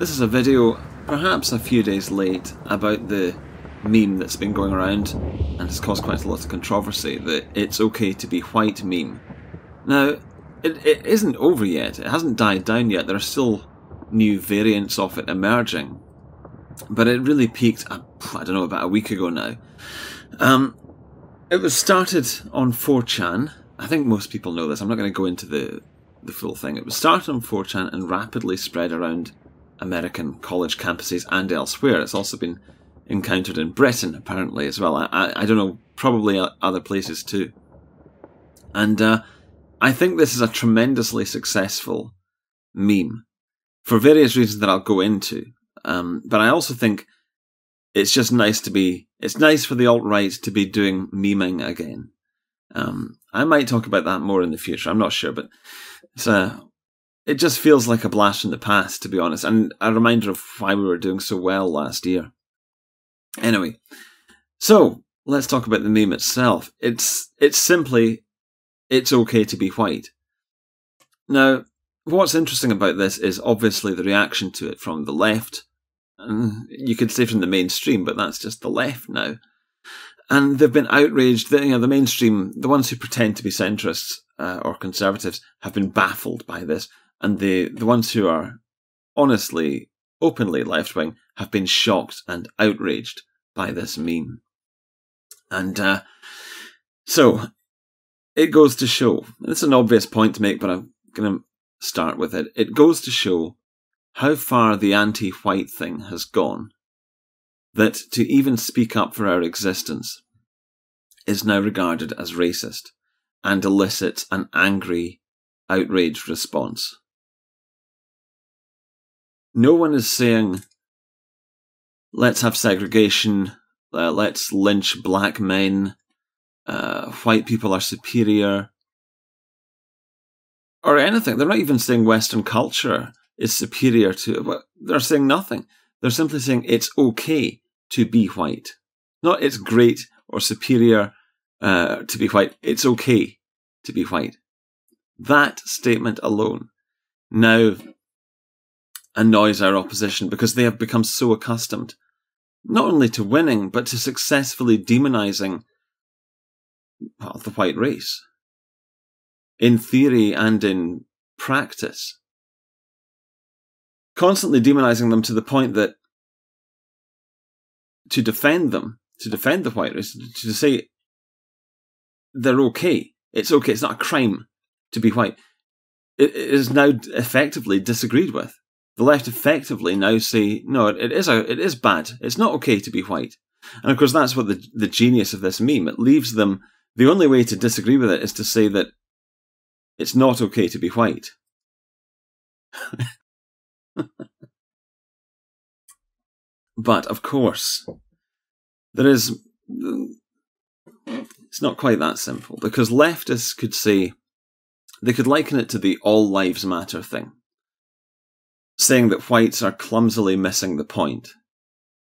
This is a video, perhaps a few days late, about the meme that's been going around and has caused quite a lot of controversy the it's okay to be white meme. Now, it, it isn't over yet, it hasn't died down yet, there are still new variants of it emerging. But it really peaked, I don't know, about a week ago now. Um, it was started on 4chan. I think most people know this. I'm not going to go into the, the full thing. It was started on 4chan and rapidly spread around American college campuses and elsewhere. It's also been encountered in Britain, apparently, as well. I, I, I don't know, probably other places too. And uh, I think this is a tremendously successful meme for various reasons that I'll go into. Um, but I also think it's just nice to be, it's nice for the alt right to be doing memeing again. Um, I might talk about that more in the future. I'm not sure, but it's a, it just feels like a blast from the past, to be honest, and a reminder of why we were doing so well last year. Anyway, so let's talk about the meme itself. It's it's simply it's okay to be white. Now, what's interesting about this is obviously the reaction to it from the left. You could say from the mainstream, but that's just the left now. And they've been outraged. The, you know, the mainstream, the ones who pretend to be centrists uh, or conservatives, have been baffled by this, and the the ones who are honestly, openly left wing have been shocked and outraged by this meme. And uh, so it goes to show. It's an obvious point to make, but I'm going to start with it. It goes to show how far the anti-white thing has gone. That to even speak up for our existence is now regarded as racist and elicits an angry, outraged response. No one is saying, let's have segregation, uh, let's lynch black men, uh, white people are superior, or anything. They're not even saying Western culture is superior to. They're saying nothing. They're simply saying it's okay to be white. Not it's great or superior uh, to be white. It's okay to be white. That statement alone now annoys our opposition because they have become so accustomed not only to winning, but to successfully demonizing the white race in theory and in practice. Constantly demonizing them to the point that to defend them, to defend the white race, to say they're okay, it's okay, it's not a crime to be white, it is now effectively disagreed with. The left effectively now say, no, it is a, it is bad. It's not okay to be white. And of course, that's what the the genius of this meme. It leaves them. The only way to disagree with it is to say that it's not okay to be white. but of course, there is. It's not quite that simple because leftists could say they could liken it to the all lives matter thing, saying that whites are clumsily missing the point.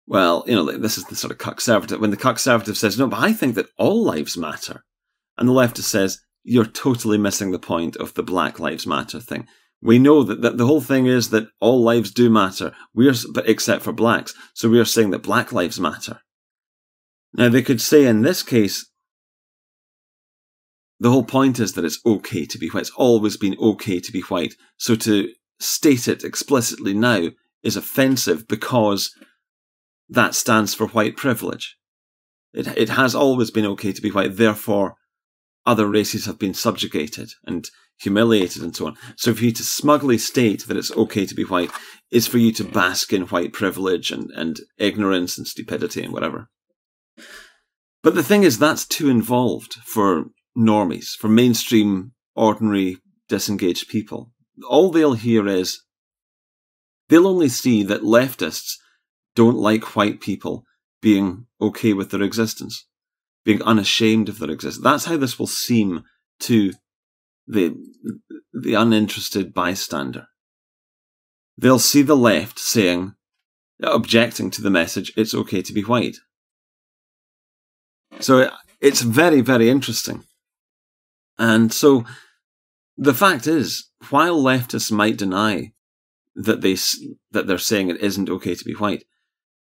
Well, you know, this is the sort of conservative. When the conservative says, no, but I think that all lives matter. And the leftist says, you're totally missing the point of the Black Lives Matter thing. We know that, that the whole thing is that all lives do matter. We're, but except for blacks. So we are saying that black lives matter. Now they could say in this case, the whole point is that it's okay to be white. It's always been okay to be white. So to state it explicitly now is offensive because that stands for white privilege. It, it has always been okay to be white. Therefore, other races have been subjugated and humiliated and so on. So for you to smugly state that it's okay to be white is for you to bask in white privilege and, and ignorance and stupidity and whatever. But the thing is, that's too involved for normies, for mainstream, ordinary, disengaged people. All they'll hear is they'll only see that leftists don't like white people being okay with their existence being unashamed of their existence. That's how this will seem to the, the uninterested bystander. They'll see the left saying, objecting to the message, it's okay to be white. So it's very, very interesting. And so the fact is, while leftists might deny that they that they're saying it isn't okay to be white.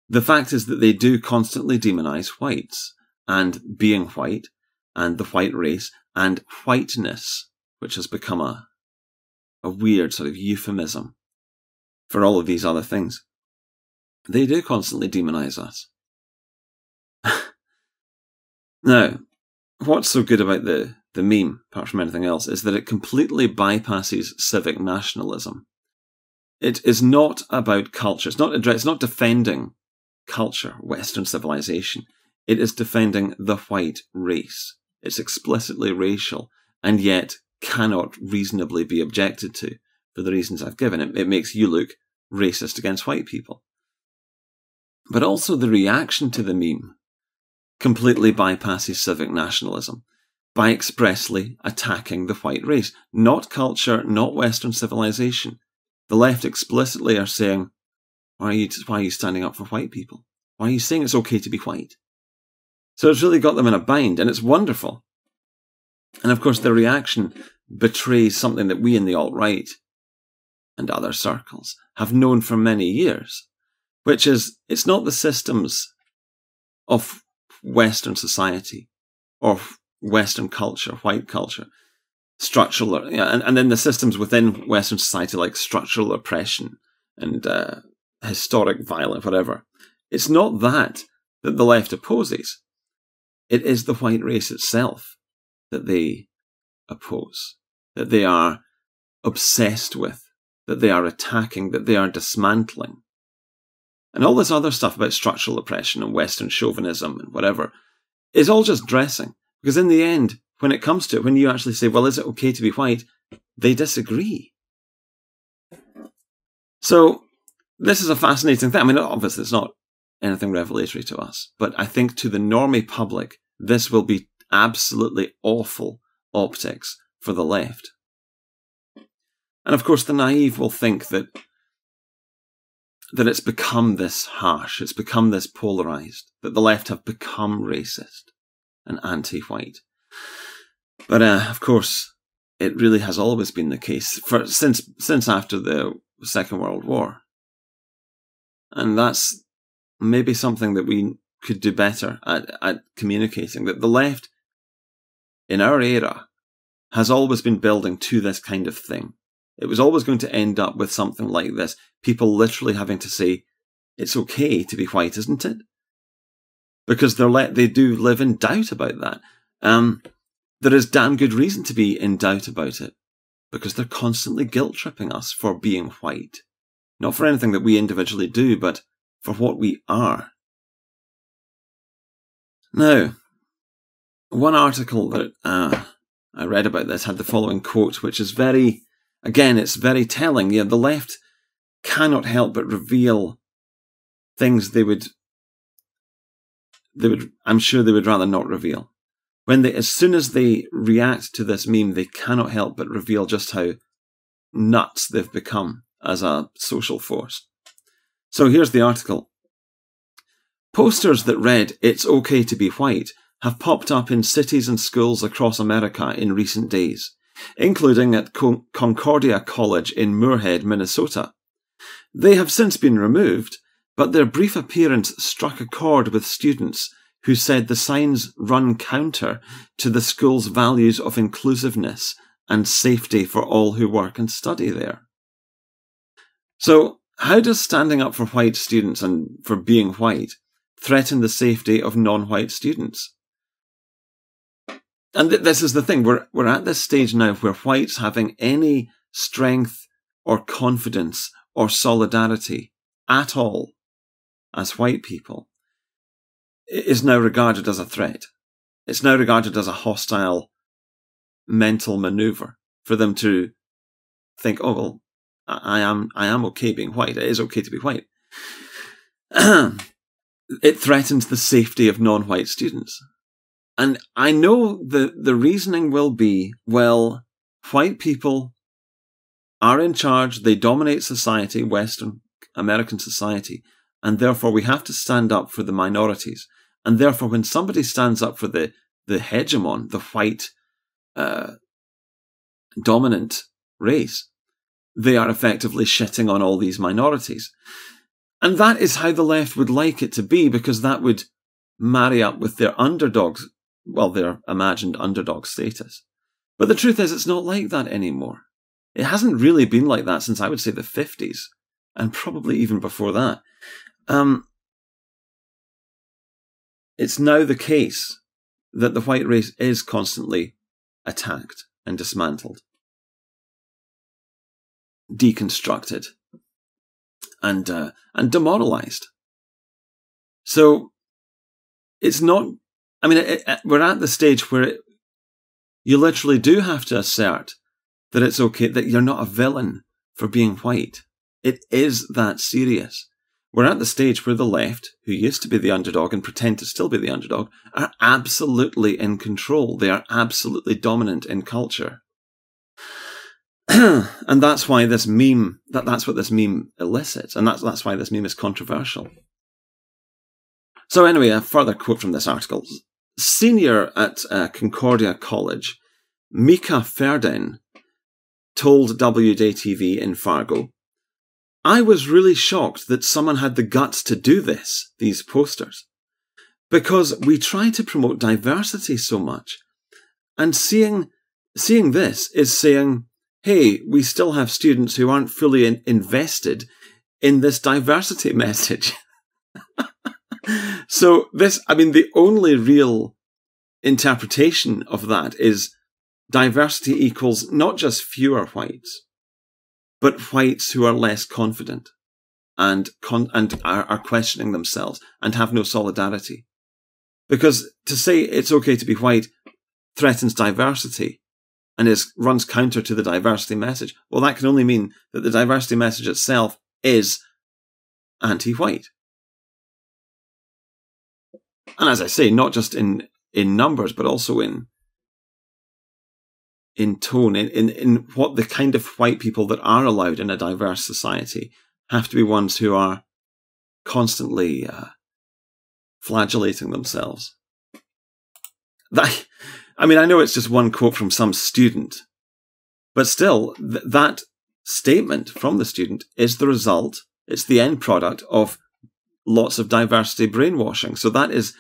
The fact is that they do constantly demonize whites and being white and the white race and whiteness, which has become a a weird sort of euphemism for all of these other things. They do constantly demonize us. now, what's so good about the, the meme, apart from anything else, is that it completely bypasses civic nationalism. It is not about culture. It's not it's not defending culture, Western civilization. It is defending the white race. It's explicitly racial, and yet cannot reasonably be objected to for the reasons I've given. It, it makes you look racist against white people. But also the reaction to the meme completely bypasses civic nationalism by expressly attacking the white race, not culture, not Western civilization. The left explicitly are saying, why are you, why are you standing up for white people? Why are you saying it's okay to be white? So it's really got them in a bind, and it's wonderful. And of course, the reaction betrays something that we in the alt right and other circles have known for many years, which is it's not the systems of Western society or Western culture, white culture, structural, and, and then the systems within Western society like structural oppression and uh, historic violence, whatever. It's not that that the left opposes. It is the white race itself that they oppose, that they are obsessed with, that they are attacking, that they are dismantling. And all this other stuff about structural oppression and Western chauvinism and whatever is all just dressing. Because in the end, when it comes to it, when you actually say, well, is it okay to be white? They disagree. So this is a fascinating thing. I mean, obviously, it's not anything revelatory to us, but I think to the normie public, this will be absolutely awful optics for the left. And of course, the naive will think that that it's become this harsh, it's become this polarized, that the left have become racist and anti-white. But uh, of course, it really has always been the case for since since after the Second World War, and that's maybe something that we could do better at, at communicating. That the left, in our era, has always been building to this kind of thing. It was always going to end up with something like this. People literally having to say, it's okay to be white, isn't it? Because they're let, they do live in doubt about that. Um, there is damn good reason to be in doubt about it because they're constantly guilt tripping us for being white. Not for anything that we individually do, but for what we are. Now, one article that uh, I read about this had the following quote, which is very, again, it's very telling. Yeah, the left cannot help but reveal things they would, they would, I'm sure they would rather not reveal. When they, as soon as they react to this meme, they cannot help but reveal just how nuts they've become as a social force. So here's the article. Posters that read, It's okay to be white, have popped up in cities and schools across America in recent days, including at Concordia College in Moorhead, Minnesota. They have since been removed, but their brief appearance struck a chord with students who said the signs run counter to the school's values of inclusiveness and safety for all who work and study there. So, how does standing up for white students and for being white threaten the safety of non white students? and th- this is the thing we're we're at this stage now where whites having any strength or confidence or solidarity at all as white people is now regarded as a threat. It's now regarded as a hostile mental maneuver for them to think, oh well, I am I am okay being white. It is okay to be white. it threatens the safety of non-white students. And I know that the reasoning will be, well, white people are in charge, they dominate society, Western American society, and therefore we have to stand up for the minorities. And therefore, when somebody stands up for the, the hegemon, the white uh, dominant race, they are effectively shitting on all these minorities. And that is how the left would like it to be, because that would marry up with their underdogs, well, their imagined underdog status. But the truth is, it's not like that anymore. It hasn't really been like that since I would say the 50s, and probably even before that. Um, it's now the case that the white race is constantly attacked and dismantled, deconstructed, and uh, and demoralized. So it's not. I mean, it, it, we're at the stage where it, you literally do have to assert that it's okay that you're not a villain for being white. It is that serious. We're at the stage where the left, who used to be the underdog and pretend to still be the underdog, are absolutely in control. They are absolutely dominant in culture. and that's why this meme, that, that's what this meme elicits. And that's, that's why this meme is controversial. So anyway, a further quote from this article. Senior at uh, Concordia College, Mika Ferdin told WJTV in Fargo, I was really shocked that someone had the guts to do this, these posters, because we try to promote diversity so much. And seeing, seeing this is saying, hey, we still have students who aren't fully in- invested in this diversity message. so this, I mean, the only real interpretation of that is diversity equals not just fewer whites, but whites who are less confident and con- and are, are questioning themselves and have no solidarity. Because to say it's okay to be white threatens diversity and is runs counter to the diversity message. Well, that can only mean that the diversity message itself is anti-white. And as I say, not just in in numbers, but also in in tone, in, in, in what the kind of white people that are allowed in a diverse society have to be ones who are constantly uh, flagellating themselves. That, I mean, I know it's just one quote from some student, but still, th- that statement from the student is the result, it's the end product of lots of diversity brainwashing. So that is,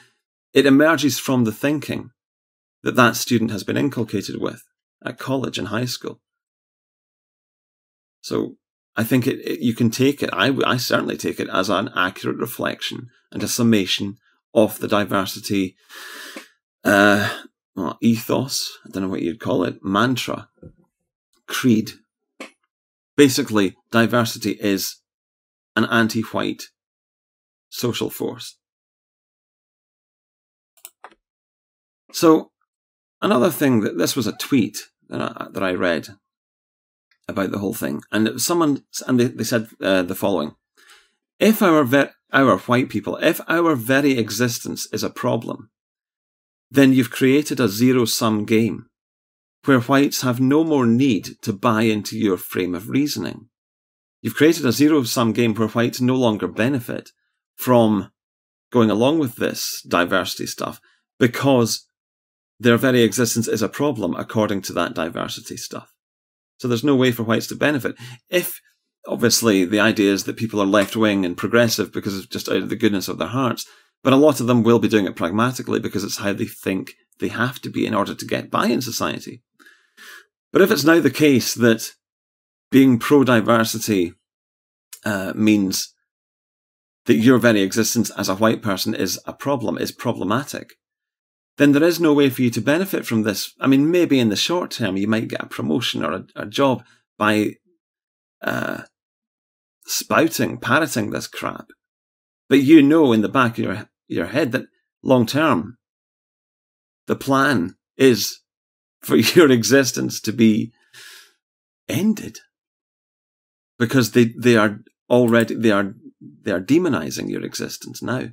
it emerges from the thinking that that student has been inculcated with at college and high school. So I think it, it, you can take it, I, I certainly take it as an accurate reflection and a summation of the diversity uh, well, ethos, I don't know what you'd call it, mantra, creed. Basically, diversity is an anti white social force. So, another thing that this was a tweet that I, that I read about the whole thing, and someone and they, they said uh, the following: If our ve- our white people, if our very existence is a problem, then you've created a zero sum game where whites have no more need to buy into your frame of reasoning. You've created a zero sum game where whites no longer benefit from going along with this diversity stuff because their very existence is a problem according to that diversity stuff. So there's no way for whites to benefit. If obviously the idea is that people are left wing and progressive because of just out of the goodness of their hearts, but a lot of them will be doing it pragmatically because it's how they think they have to be in order to get by in society. But if it's now the case that being pro diversity uh, means that your very existence as a white person is a problem, is problematic, then there is no way for you to benefit from this. I mean, maybe in the short term, you might get a promotion or a, a job by uh, spouting, parroting this crap. But you know in the back of your, your head that long term, the plan is for your existence to be ended because they, they are already, they are, they are demonizing your existence now.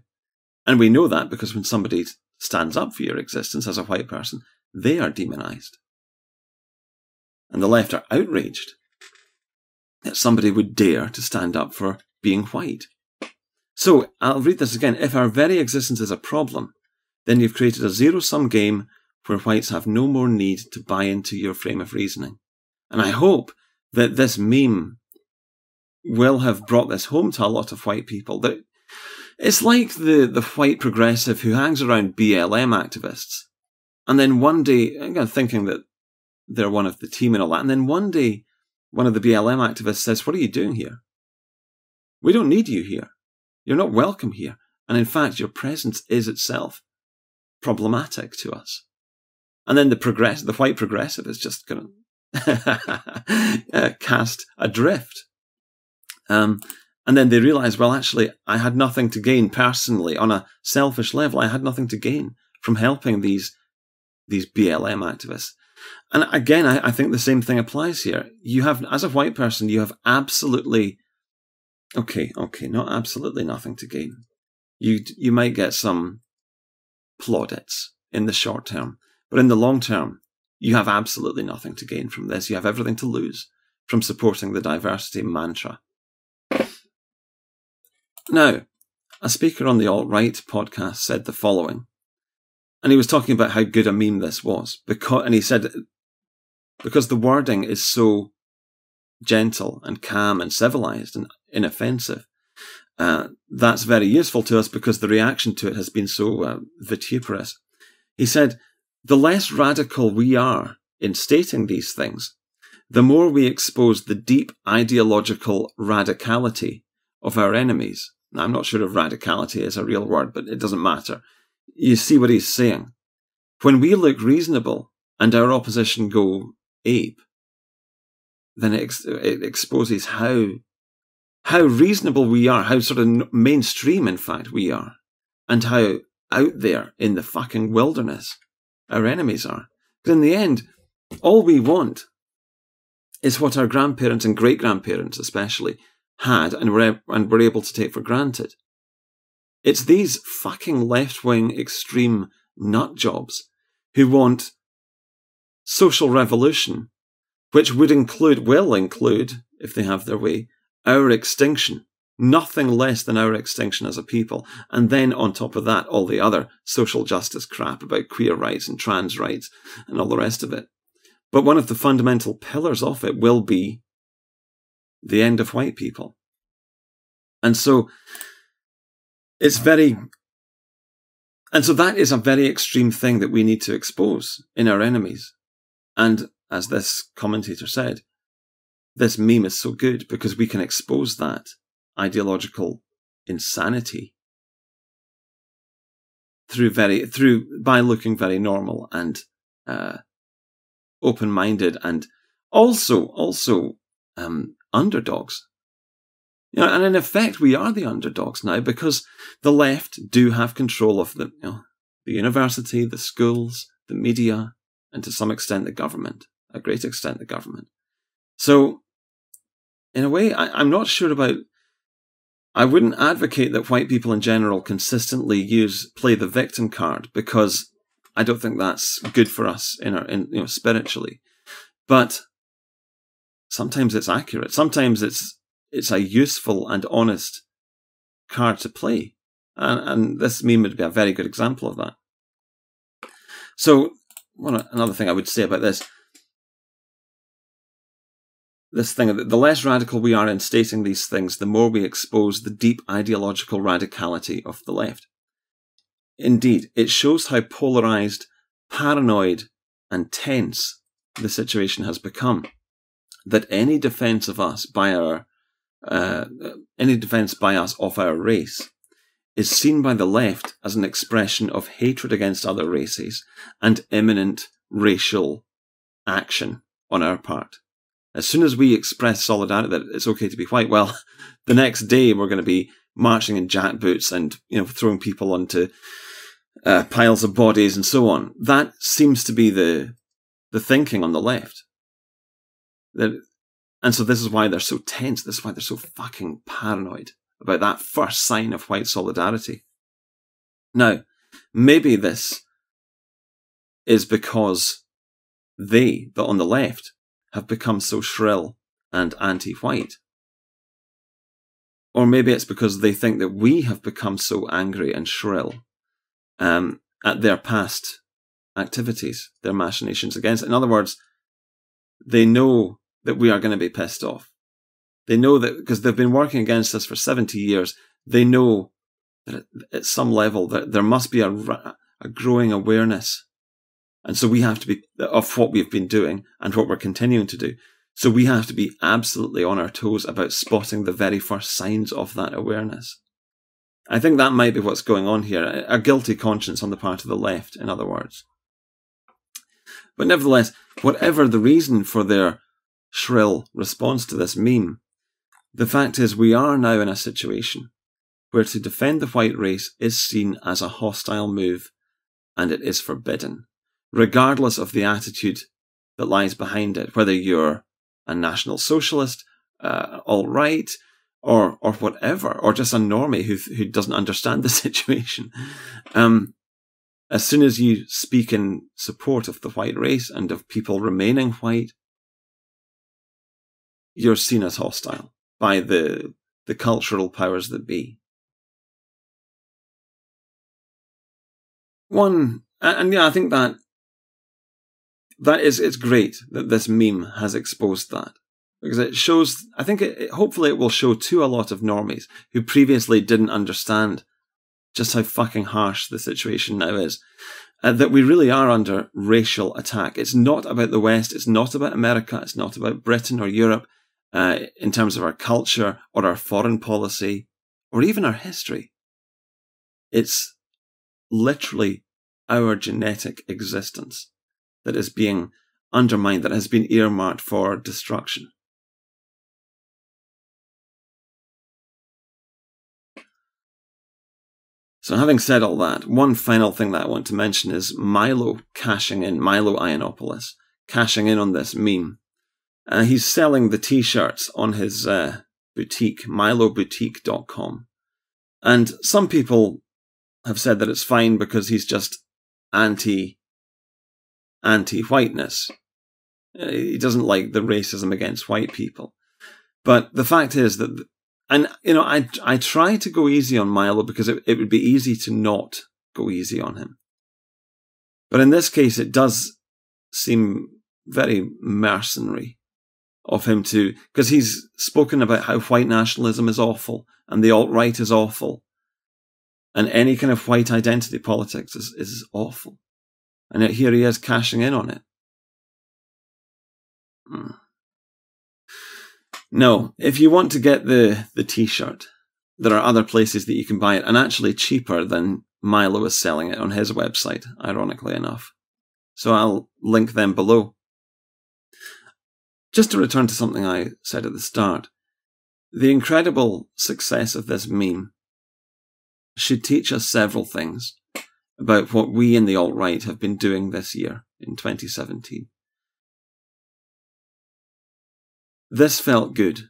And we know that because when somebody stands up for your existence as a white person, they are demonized. And the left are outraged that somebody would dare to stand up for being white. So I'll read this again. If our very existence is a problem, then you've created a zero sum game where whites have no more need to buy into your frame of reasoning. And I hope that this meme will have brought this home to a lot of white people. That it's like the, the white progressive who hangs around BLM activists. And then one day, again, thinking that they're one of the team and all that. And then one day, one of the BLM activists says, What are you doing here? We don't need you here. You're not welcome here. And in fact, your presence is itself problematic to us. And then the progress, the white progressive is just going to cast adrift. Um, and then they realize, well, actually, I had nothing to gain personally on a selfish level. I had nothing to gain from helping these these BLM activists. And again, I, I think the same thing applies here. You have, as a white person, you have absolutely, okay, okay, not absolutely nothing to gain. You you might get some plaudits in the short term, but in the long term, you have absolutely nothing to gain from this. You have everything to lose from supporting the diversity mantra. Now, a speaker on the alt right podcast said the following, and he was talking about how good a meme this was, because, and he said, because the wording is so gentle and calm and civilized and inoffensive, uh, that's very useful to us because the reaction to it has been so uh, vituperous. He said, the less radical we are in stating these things, the more we expose the deep ideological radicality of our enemies. Now, I'm not sure if radicality is a real word, but it doesn't matter. You see what he's saying. When we look reasonable and our opposition go ape, then it, ex- it exposes how how reasonable we are, how sort of mainstream, in fact, we are, and how out there in the fucking wilderness our enemies are. Because in the end, all we want is what our grandparents and great grandparents, especially, had and were, and were able to take for granted. It's these fucking left wing extreme nut jobs who want social revolution, which would include, will include, if they have their way, our extinction. Nothing less than our extinction as a people. And then on top of that, all the other social justice crap about queer rights and trans rights and all the rest of it. But one of the fundamental pillars of it will be the end of white people. And so it's very, and so that is a very extreme thing that we need to expose in our enemies. And as this commentator said, this meme is so good because we can expose that ideological insanity through very through by looking very normal and uh, open minded and also also um, underdogs. You know, and in effect, we are the underdogs now because the left do have control of the, you know, the university, the schools, the media, and to some extent the government, a great extent the government. So, in a way, I, am not sure about. I wouldn't advocate that white people in general consistently use play the victim card because I don't think that's good for us in our, in, you know, spiritually. But sometimes it's accurate. Sometimes it's it's a useful and honest card to play. And, and this meme would be a very good example of that. So, one, another thing I would say about this this thing the less radical we are in stating these things, the more we expose the deep ideological radicality of the left. Indeed, it shows how polarized, paranoid, and tense the situation has become. That any defense of us by our uh, any defense by us of our race is seen by the left as an expression of hatred against other races and imminent racial action on our part. As soon as we express solidarity that it's okay to be white, well, the next day we're going to be marching in jack boots and you know throwing people onto uh, piles of bodies and so on. That seems to be the the thinking on the left. And so this is why they're so tense. This is why they're so fucking paranoid about that first sign of white solidarity. Now, maybe this is because they, the on the left, have become so shrill and anti-white. Or maybe it's because they think that we have become so angry and shrill um, at their past activities, their machinations against. In other words, they know that we are going to be pissed off. They know that because they've been working against us for 70 years, they know that at some level that there must be a, a growing awareness. And so we have to be of what we've been doing and what we're continuing to do. So we have to be absolutely on our toes about spotting the very first signs of that awareness. I think that might be what's going on here. A guilty conscience on the part of the left, in other words. But nevertheless, whatever the reason for their shrill response to this meme, the fact is we are now in a situation where to defend the white race is seen as a hostile move and it is forbidden, regardless of the attitude that lies behind it, whether you're a national socialist, uh, alt right, or or whatever, or just a normie who who doesn't understand the situation. Um, as soon as you speak in support of the white race and of people remaining white, you're seen as hostile by the the cultural powers that be. One, and yeah, I think that that is it's great that this meme has exposed that because it shows. I think it, it, hopefully it will show to a lot of normies who previously didn't understand just how fucking harsh the situation now is. Uh, that we really are under racial attack. It's not about the West. It's not about America. It's not about Britain or Europe uh, in terms of our culture or our foreign policy or even our history. It's literally our genetic existence that is being undermined, that has been earmarked for destruction. So, having said all that, one final thing that I want to mention is Milo cashing in, Milo Yiannopoulos, cashing in on this meme. Uh, he's selling the t shirts on his uh, boutique, miloboutique.com. And some people have said that it's fine because he's just anti anti whiteness. Uh, he doesn't like the racism against white people. But the fact is that and, you know, I, I try to go easy on Milo because it, it would be easy to not go easy on him. But in this case, it does seem very mercenary of him to, because he's spoken about how white nationalism is awful and the alt right is awful. And any kind of white identity politics is, is awful. And yet here he is cashing in on it. Hmm. No, if you want to get the, the t-shirt, there are other places that you can buy it, and actually cheaper than Milo is selling it on his website, ironically enough. So I'll link them below. Just to return to something I said at the start, the incredible success of this meme should teach us several things about what we in the alt-right have been doing this year in 2017. This felt good.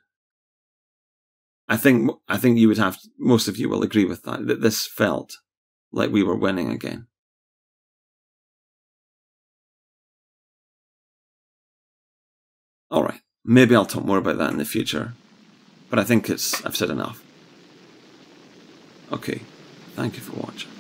I think I think you would have most of you will agree with that that this felt like we were winning again. All right, maybe I'll talk more about that in the future, but I think it's I've said enough. Okay, thank you for watching.